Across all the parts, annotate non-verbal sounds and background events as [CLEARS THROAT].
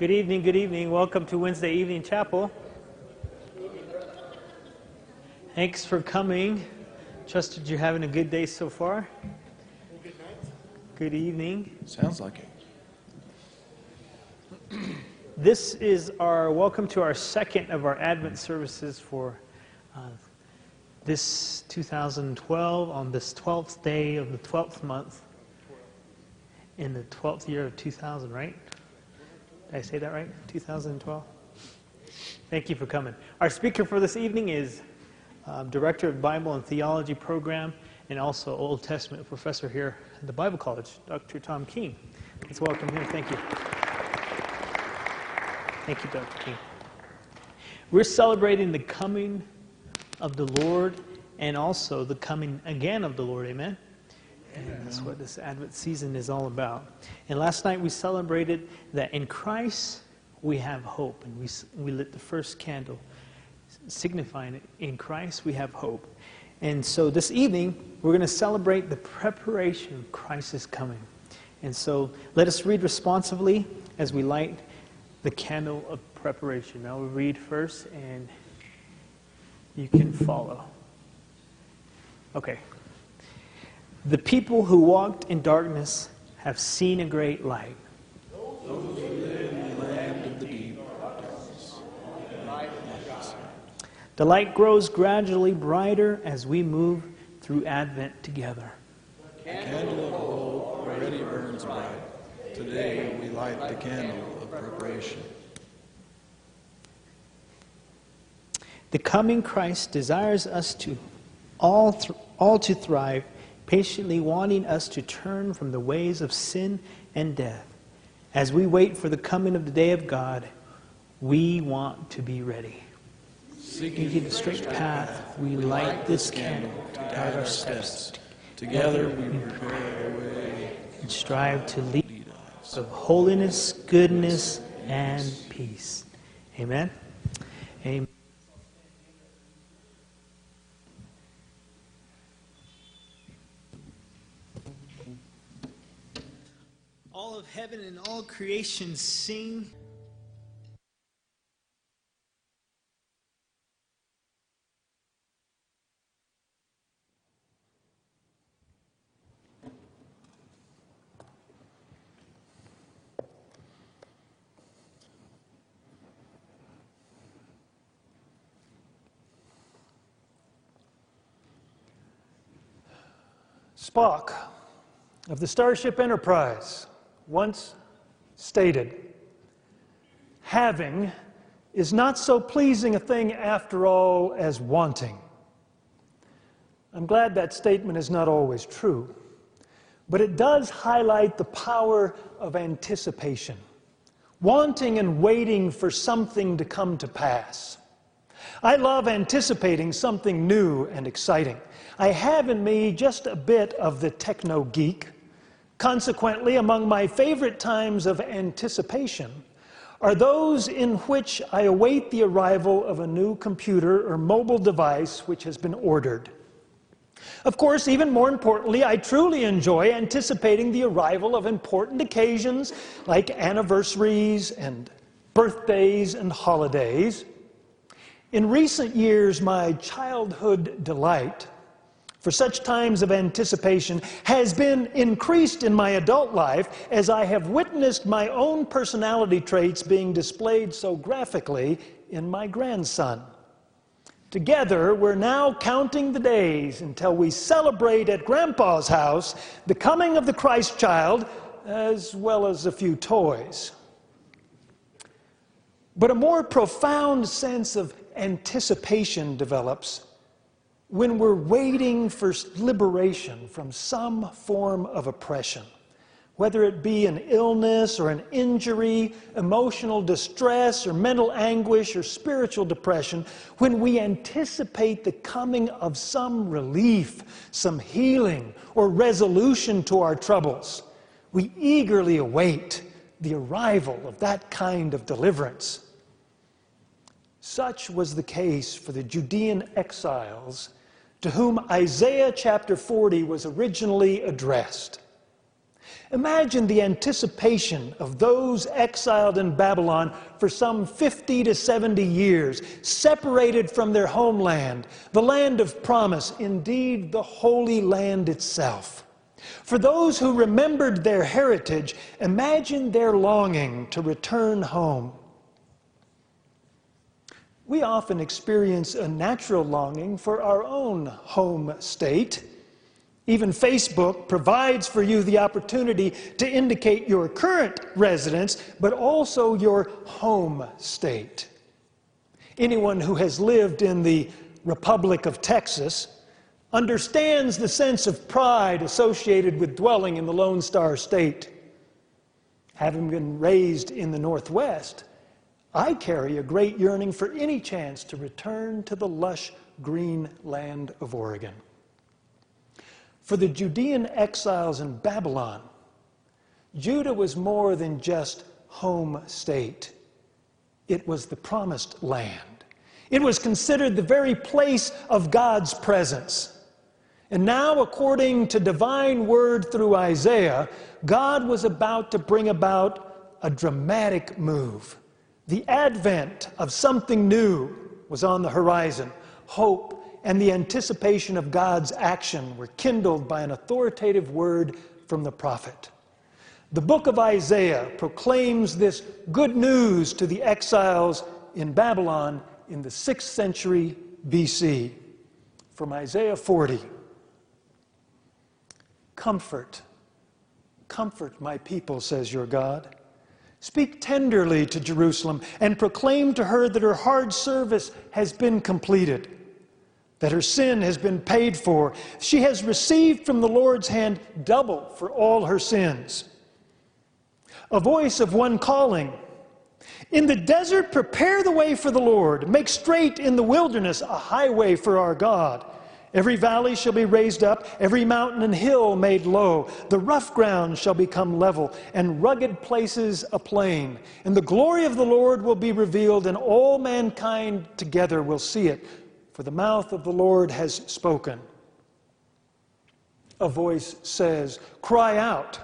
Good evening, good evening. Welcome to Wednesday Evening Chapel. Thanks for coming. Trusted you're having a good day so far. Good night. Good evening. Sounds like it. [CLEARS THROAT] This is our welcome to our second of our Advent services for uh, this 2012 on this 12th day of the 12th month in the 12th year of 2000, right? Did I say that right? 2012? Thank you for coming. Our speaker for this evening is um, Director of Bible and Theology Program and also Old Testament professor here at the Bible College, Dr. Tom King. Let's welcome him. Thank you. Thank you, Dr. King. We're celebrating the coming of the Lord and also the coming again of the Lord. Amen. And that's what this Advent season is all about. And last night we celebrated that in Christ we have hope. And we, we lit the first candle, signifying it in Christ we have hope. And so this evening we're going to celebrate the preparation of Christ's coming. And so let us read responsively as we light the candle of preparation. I will read first and you can follow. Okay. The people who walked in darkness have seen a great light. The light grows gradually brighter as we move through Advent together. The candle of hope already burns bright. Today we light the candle of preparation. The coming Christ desires us to all, th- all to thrive, patiently wanting us to turn from the ways of sin and death. As we wait for the coming of the day of God, we want to be ready. Seeking the straight path, we light this candle to guide our steps. Together we prepare our way and strive to lead us of holiness, goodness, and peace. Amen. Amen. All of heaven and all creation sing. Spock of the Starship Enterprise once stated Having is not so pleasing a thing after all as wanting. I'm glad that statement is not always true, but it does highlight the power of anticipation, wanting and waiting for something to come to pass. I love anticipating something new and exciting. I have in me just a bit of the techno geek. Consequently, among my favorite times of anticipation are those in which I await the arrival of a new computer or mobile device which has been ordered. Of course, even more importantly, I truly enjoy anticipating the arrival of important occasions like anniversaries and birthdays and holidays. In recent years, my childhood delight for such times of anticipation has been increased in my adult life as I have witnessed my own personality traits being displayed so graphically in my grandson. Together, we're now counting the days until we celebrate at Grandpa's house the coming of the Christ child, as well as a few toys. But a more profound sense of anticipation develops when we're waiting for liberation from some form of oppression, whether it be an illness or an injury, emotional distress or mental anguish or spiritual depression, when we anticipate the coming of some relief, some healing, or resolution to our troubles, we eagerly await the arrival of that kind of deliverance. Such was the case for the Judean exiles to whom Isaiah chapter 40 was originally addressed. Imagine the anticipation of those exiled in Babylon for some 50 to 70 years, separated from their homeland, the land of promise, indeed the Holy Land itself. For those who remembered their heritage, imagine their longing to return home. We often experience a natural longing for our own home state. Even Facebook provides for you the opportunity to indicate your current residence, but also your home state. Anyone who has lived in the Republic of Texas understands the sense of pride associated with dwelling in the Lone Star State. Having been raised in the Northwest, I carry a great yearning for any chance to return to the lush green land of Oregon. For the Judean exiles in Babylon, Judah was more than just home state, it was the promised land. It was considered the very place of God's presence. And now, according to divine word through Isaiah, God was about to bring about a dramatic move. The advent of something new was on the horizon. Hope and the anticipation of God's action were kindled by an authoritative word from the prophet. The book of Isaiah proclaims this good news to the exiles in Babylon in the 6th century BC. From Isaiah 40 Comfort, comfort my people, says your God. Speak tenderly to Jerusalem and proclaim to her that her hard service has been completed that her sin has been paid for. She has received from the Lord's hand double for all her sins. A voice of one calling, In the desert, prepare the way for the Lord. Make straight in the wilderness a highway for our God. Every valley shall be raised up, every mountain and hill made low. The rough ground shall become level, and rugged places a plain. And the glory of the Lord will be revealed, and all mankind together will see it for the mouth of the Lord has spoken. A voice says, Cry out.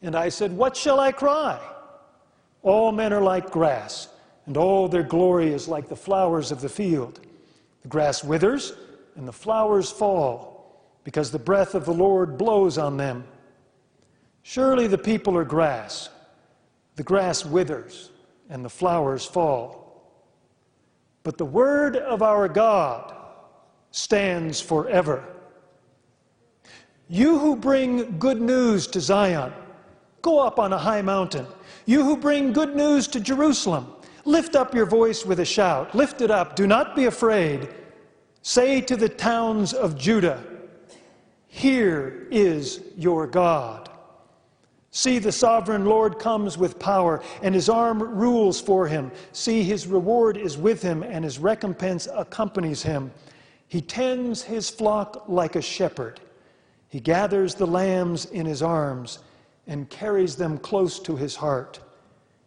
And I said, What shall I cry? All men are like grass, and all their glory is like the flowers of the field. The grass withers, and the flowers fall, because the breath of the Lord blows on them. Surely the people are grass. The grass withers, and the flowers fall but the word of our God stands forever. You who bring good news to Zion, go up on a high mountain. You who bring good news to Jerusalem, lift up your voice with a shout. Lift it up. Do not be afraid. Say to the towns of Judah, Here is your God. See, the sovereign Lord comes with power, and his arm rules for him. See, his reward is with him, and his recompense accompanies him. He tends his flock like a shepherd. He gathers the lambs in his arms and carries them close to his heart.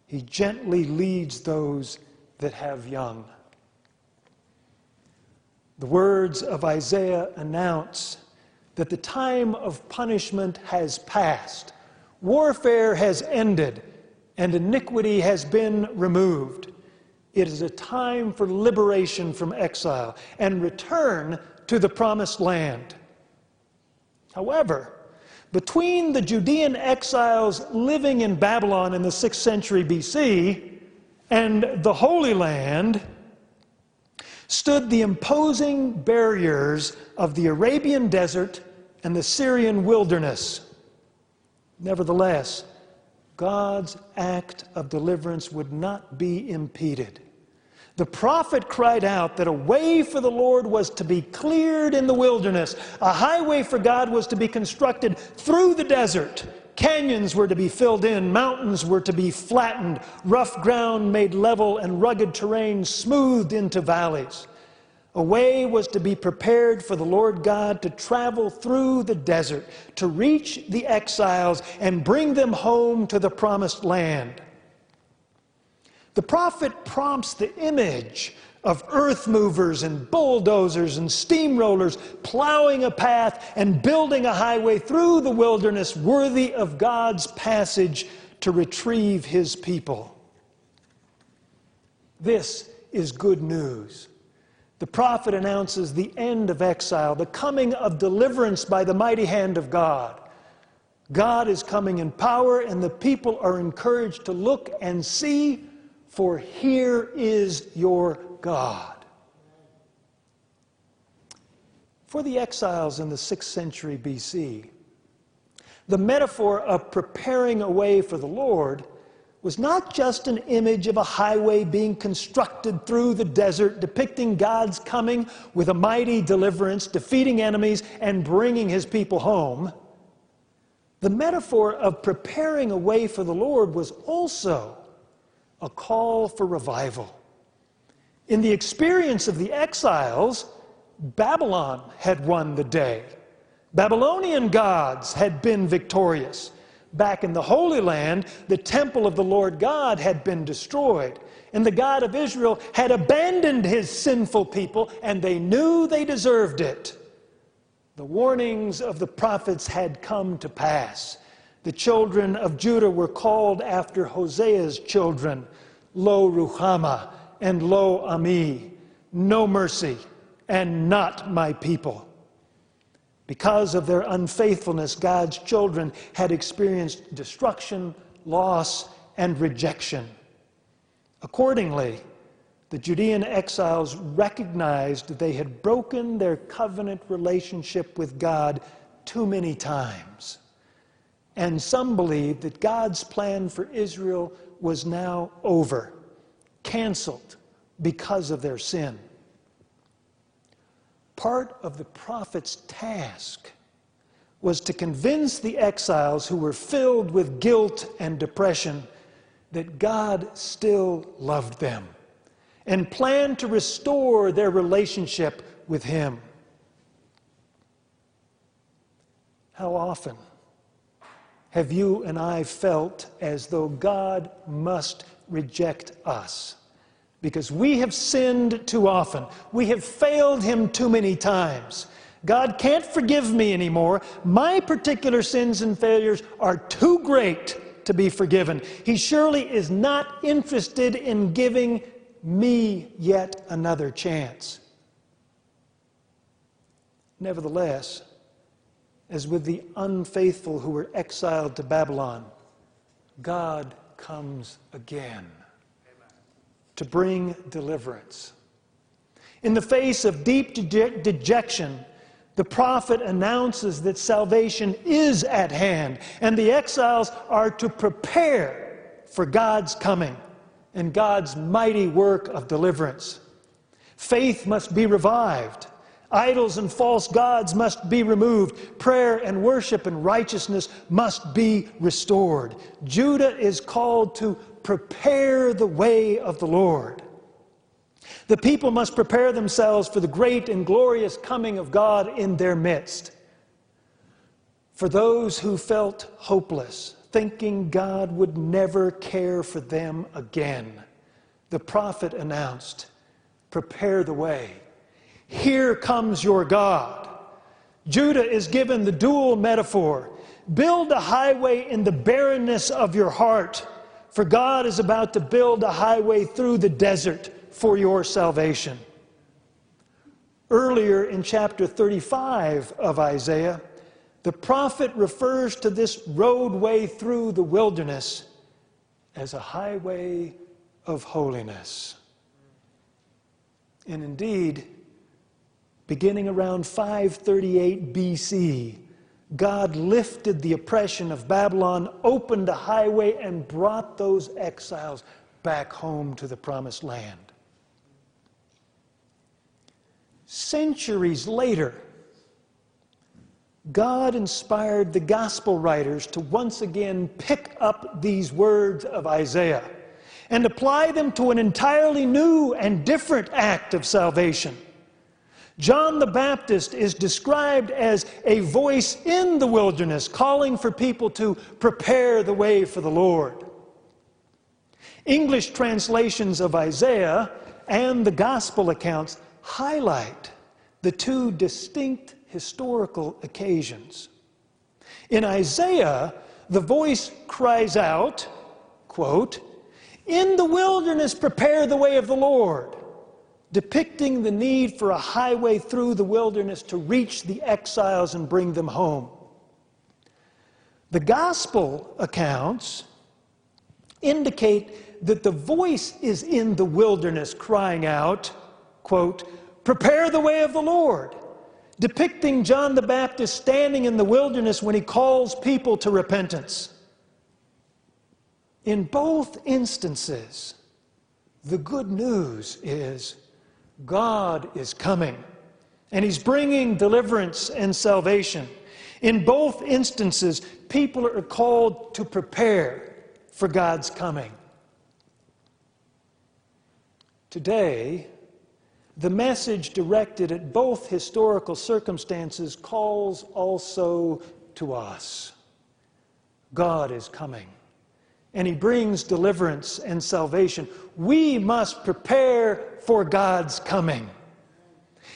He gently leads those that have young. The words of Isaiah announce that the time of punishment has passed Warfare has ended and iniquity has been removed. It is a time for liberation from exile and return to the promised land. However, between the Judean exiles living in Babylon in the 6th century BC and the Holy Land stood the imposing barriers of the Arabian desert and the Syrian wilderness. Nevertheless, God's act of deliverance would not be impeded. The prophet cried out that a way for the Lord was to be cleared in the wilderness. A highway for God was to be constructed through the desert. Canyons were to be filled in, mountains were to be flattened, rough ground made level, and rugged terrain smoothed into valleys. A way was to be prepared for the Lord God to travel through the desert, to reach the exiles and bring them home to the promised land. The prophet prompts the image of earth movers and bulldozers and steamrollers plowing a path and building a highway through the wilderness worthy of God's passage to retrieve his people. This is good news. The prophet announces the end of exile, the coming of deliverance by the mighty hand of God. God is coming in power, and the people are encouraged to look and see, for here is your God. For the exiles in the 6th century BC, the metaphor of preparing a way for the Lord was not just an image of a highway being constructed through the desert, depicting God's coming with a mighty deliverance, defeating enemies, and bringing his people home. The metaphor of preparing a way for the Lord was also a call for revival. In the experience of the exiles, Babylon had won the day. Babylonian gods had been victorious. Back in the Holy Land, the temple of the Lord God had been destroyed. And the God of Israel had abandoned his sinful people, and they knew they deserved it. The warnings of the prophets had come to pass. The children of Judah were called after Hosea's children, Lo Ruhamah and Lo Ammi, no mercy, and not my people. Because of their unfaithfulness, God's children had experienced destruction, loss, and rejection. Accordingly, the Judean exiles recognized they had broken their covenant relationship with God too many times. And some believed that God's plan for Israel was now over canceled because of their sin. Part of the prophet's task was to convince the exiles who were filled with guilt and depression that God still loved them and planned to restore their relationship with Him. How often have you and I felt as though God must reject us because we have sinned too often. We have failed Him too many times. God can't forgive me anymore. My particular sins and failures are too great to be forgiven. He surely is not interested in giving me yet another chance. Nevertheless, as with the unfaithful who were exiled to Babylon, God comes again to bring deliverance. In the face of deep dejection, the prophet announces that salvation is at hand, and the exiles are to prepare for God's coming and God's mighty work of deliverance. Faith must be revived. Idols and false gods must be removed. Prayer and worship and righteousness must be restored. Judah is called to prepare the way of the Lord. The people must prepare themselves for the great and glorious coming of God in their midst. For those who felt hopeless, thinking God would never care for them again, the prophet announced, Prepare the way. Here comes your God. Judah is given the dual metaphor build a highway in the barrenness of your heart, for God is about to build a highway through the desert for your salvation. Earlier in chapter 35 of Isaiah, the prophet refers to this roadway through the wilderness as a highway of holiness. And indeed, beginning around 538 BC, God lifted the oppression of Babylon, opened a highway, and brought those exiles back home to the promised land. Centuries later, God inspired the gospel writers to once again pick up these words of Isaiah and apply them to an entirely new and different act of salvation. John the Baptist is described as a voice in the wilderness calling for people to prepare the way for the Lord. English translations of Isaiah and the gospel accounts highlight the two distinct historical occasions. In Isaiah, the voice cries out, quote, In the wilderness prepare the way of the Lord, depicting the need for a highway through the wilderness to reach the exiles and bring them home. The gospel accounts indicate that the voice is in the wilderness crying out, quote, Prepare the way of the Lord, depicting John the Baptist standing in the wilderness when he calls people to repentance. In both instances, the good news is God is coming, and He's bringing deliverance and salvation. In both instances, people are called to prepare for God's coming. Today, the message directed at both historical circumstances calls also to us. God is coming, and He brings deliverance and salvation. We must prepare for God's coming.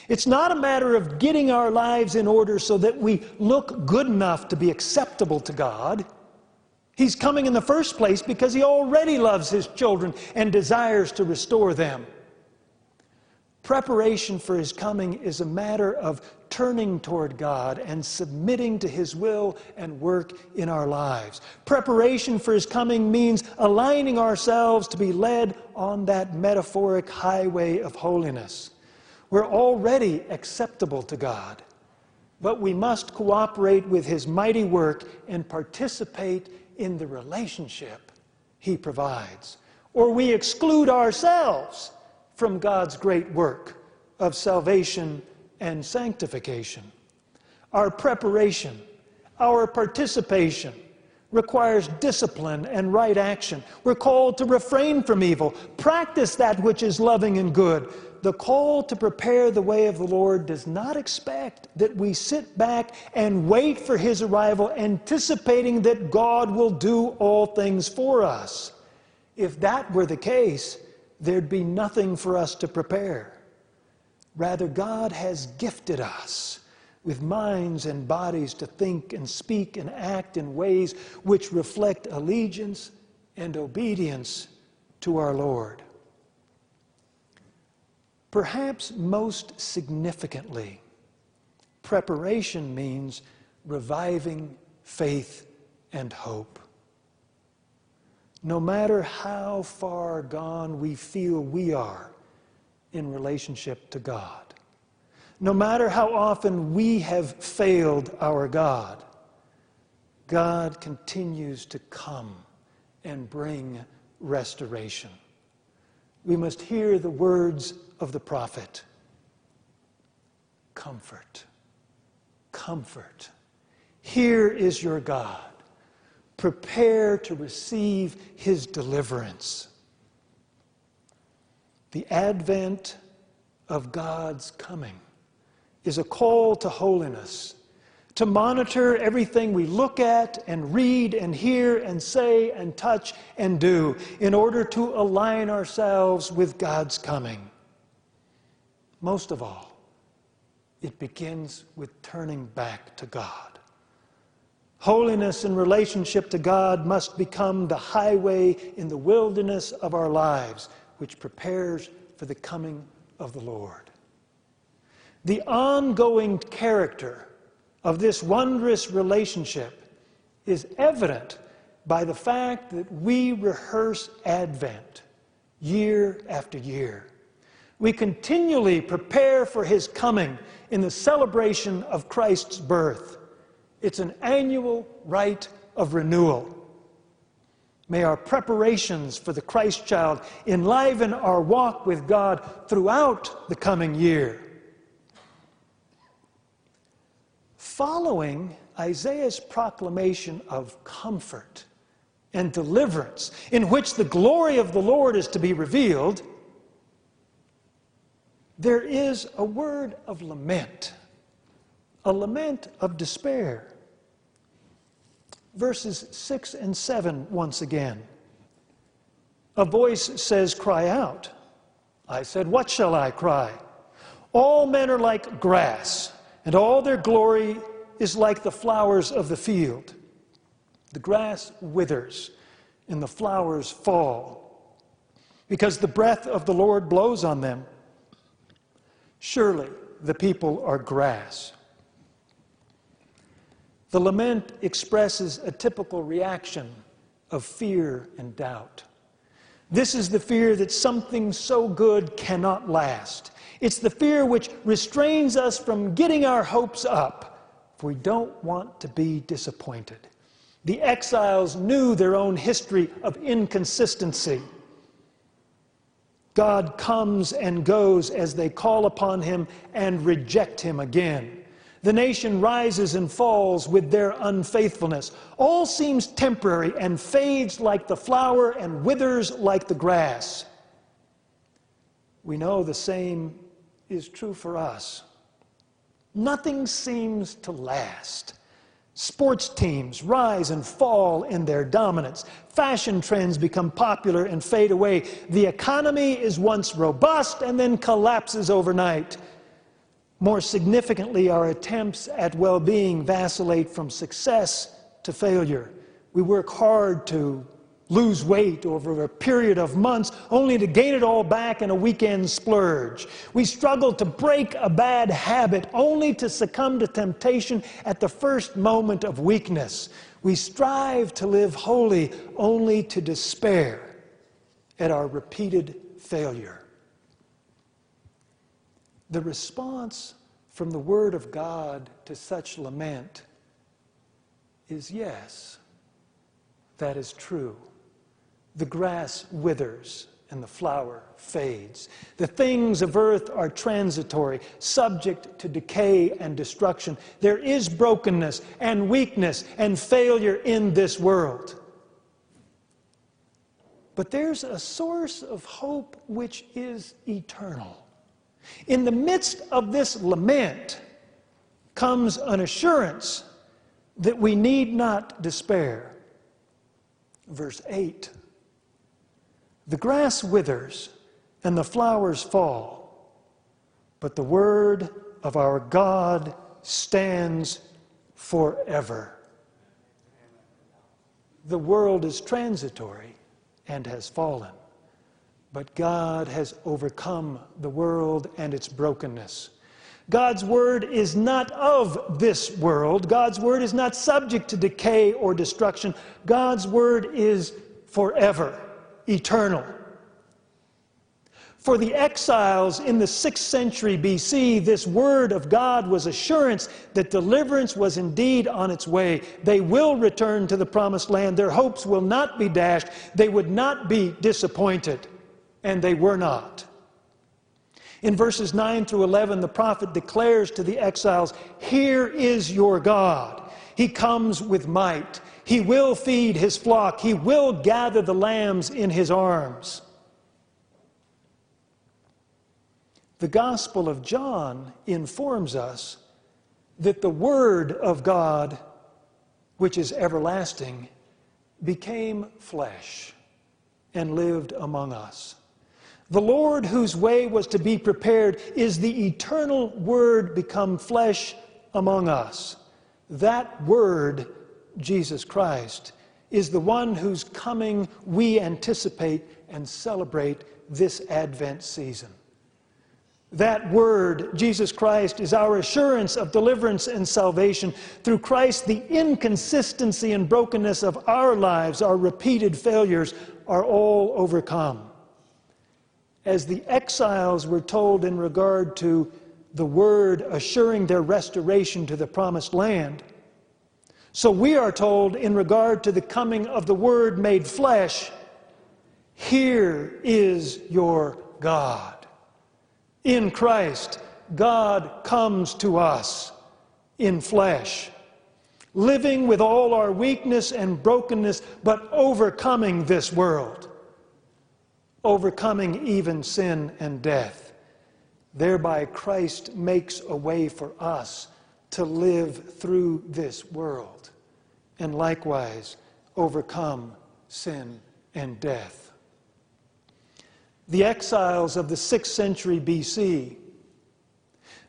It's not a matter of getting our lives in order so that we look good enough to be acceptable to God. He's coming in the first place because He already loves His children and desires to restore them. Preparation for His coming is a matter of turning toward God and submitting to His will and work in our lives. Preparation for His coming means aligning ourselves to be led on that metaphoric highway of holiness. We're already acceptable to God, but we must cooperate with His mighty work and participate in the relationship He provides. Or we exclude ourselves from God's great work of salvation and sanctification. Our preparation, our participation, requires discipline and right action. We're called to refrain from evil, practice that which is loving and good, the call to prepare the way of the Lord does not expect that we sit back and wait for his arrival, anticipating that God will do all things for us. If that were the case, there'd be nothing for us to prepare. Rather, God has gifted us with minds and bodies to think and speak and act in ways which reflect allegiance and obedience to our Lord. Perhaps most significantly, preparation means reviving faith and hope. No matter how far gone we feel we are in relationship to God, no matter how often we have failed our God, God continues to come and bring restoration. We must hear the words of the prophet Comfort, comfort. Here is your God. Prepare to receive his deliverance. The advent of God's coming is a call to holiness, to monitor everything we look at and read and hear and say and touch and do in order to align ourselves with God's coming. Most of all, it begins with turning back to God. Holiness in relationship to God must become the highway in the wilderness of our lives, which prepares for the coming of the Lord. The ongoing character of this wondrous relationship is evident by the fact that we rehearse Advent year after year. We continually prepare for his coming in the celebration of Christ's birth. It's an annual rite of renewal. May our preparations for the Christ child enliven our walk with God throughout the coming year. Following Isaiah's proclamation of comfort and deliverance, in which the glory of the Lord is to be revealed, there is a word of lament, a lament of despair. Verses 6 and 7 once again. A voice says, Cry out. I said, What shall I cry? All men are like grass, and all their glory is like the flowers of the field. The grass withers, and the flowers fall, because the breath of the Lord blows on them. Surely the people are grass. The lament expresses a typical reaction of fear and doubt. This is the fear that something so good cannot last. It's the fear which restrains us from getting our hopes up, for we don't want to be disappointed. The exiles knew their own history of inconsistency. God comes and goes as they call upon him and reject him again. The nation rises and falls with their unfaithfulness. All seems temporary and fades like the flower and withers like the grass. We know the same is true for us. Nothing seems to last. Sports teams rise and fall in their dominance. Fashion trends become popular and fade away. The economy is once robust and then collapses overnight. More significantly, our attempts at well being vacillate from success to failure. We work hard to lose weight over a period of months only to gain it all back in a weekend splurge. We struggle to break a bad habit only to succumb to temptation at the first moment of weakness. We strive to live holy only to despair at our repeated failure. The response from the Word of God to such lament is yes, that is true. The grass withers and the flower fades. The things of earth are transitory, subject to decay and destruction. There is brokenness and weakness and failure in this world. But there's a source of hope which is eternal. In the midst of this lament comes an assurance that we need not despair. Verse 8 The grass withers and the flowers fall, but the word of our God stands forever. The world is transitory and has fallen. But God has overcome the world and its brokenness. God's word is not of this world. God's word is not subject to decay or destruction. God's word is forever, eternal. For the exiles in the 6th century BC, this word of God was assurance that deliverance was indeed on its way. They will return to the promised land. Their hopes will not be dashed. They would not be disappointed and they were not. In verses 9 through 11, the prophet declares to the exiles, Here is your God. He comes with might. He will feed his flock. He will gather the lambs in his arms. The Gospel of John informs us that the Word of God, which is everlasting, became flesh and lived among us. The Lord, whose way was to be prepared, is the eternal Word become flesh among us. That Word, Jesus Christ, is the one whose coming we anticipate and celebrate this Advent season. That word, Jesus Christ, is our assurance of deliverance and salvation. Through Christ, the inconsistency and brokenness of our lives, our repeated failures, are all overcome as the exiles were told in regard to the word assuring their restoration to the promised land, so we are told in regard to the coming of the Word made flesh, here is your God. In Christ, God comes to us in flesh, living with all our weakness and brokenness, but overcoming this world overcoming even sin and death. Thereby, Christ makes a way for us to live through this world and likewise overcome sin and death. the exiles of the 6th century BC,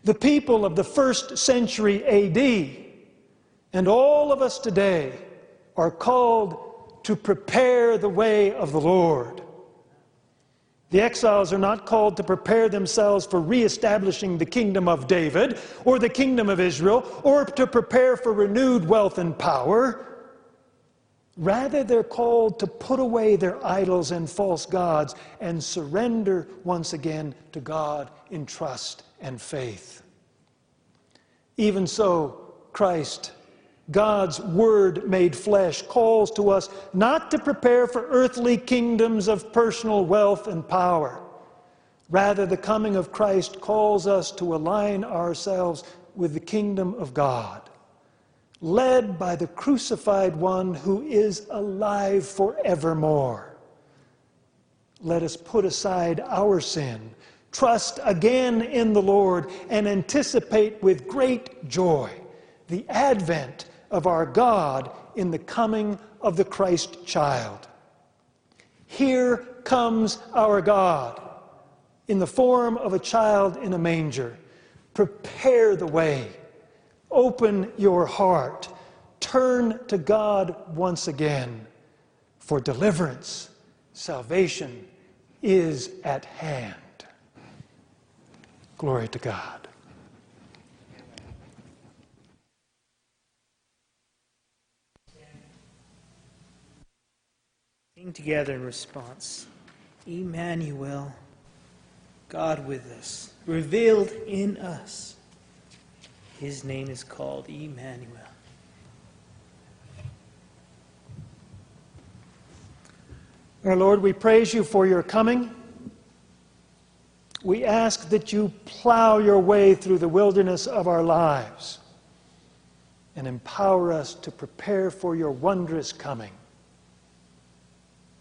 the people of the 1st century AD, and all of us today are called to prepare the way of the Lord. The exiles are not called to prepare themselves for reestablishing the kingdom of David or the kingdom of Israel or to prepare for renewed wealth and power. Rather, they're called to put away their idols and false gods and surrender once again to God in trust and faith. Even so, Christ, God's Word made flesh, calls to us not to prepare for earthly kingdoms of personal wealth and power. Rather, the coming of Christ calls us to align ourselves with the kingdom of God led by the crucified one who is alive forevermore. Let us put aside our sin, trust again in the Lord, and anticipate with great joy the advent of our God in the coming of the Christ child. Here comes our God in the form of a child in a manger. Prepare the way Open your heart. Turn to God once again, for deliverance, salvation is at hand. Glory to God. Together in response Emmanuel, God with us, revealed in us. His name is called Emmanuel. Our Lord, we praise you for your coming. We ask that you plow your way through the wilderness of our lives and empower us to prepare for your wondrous coming.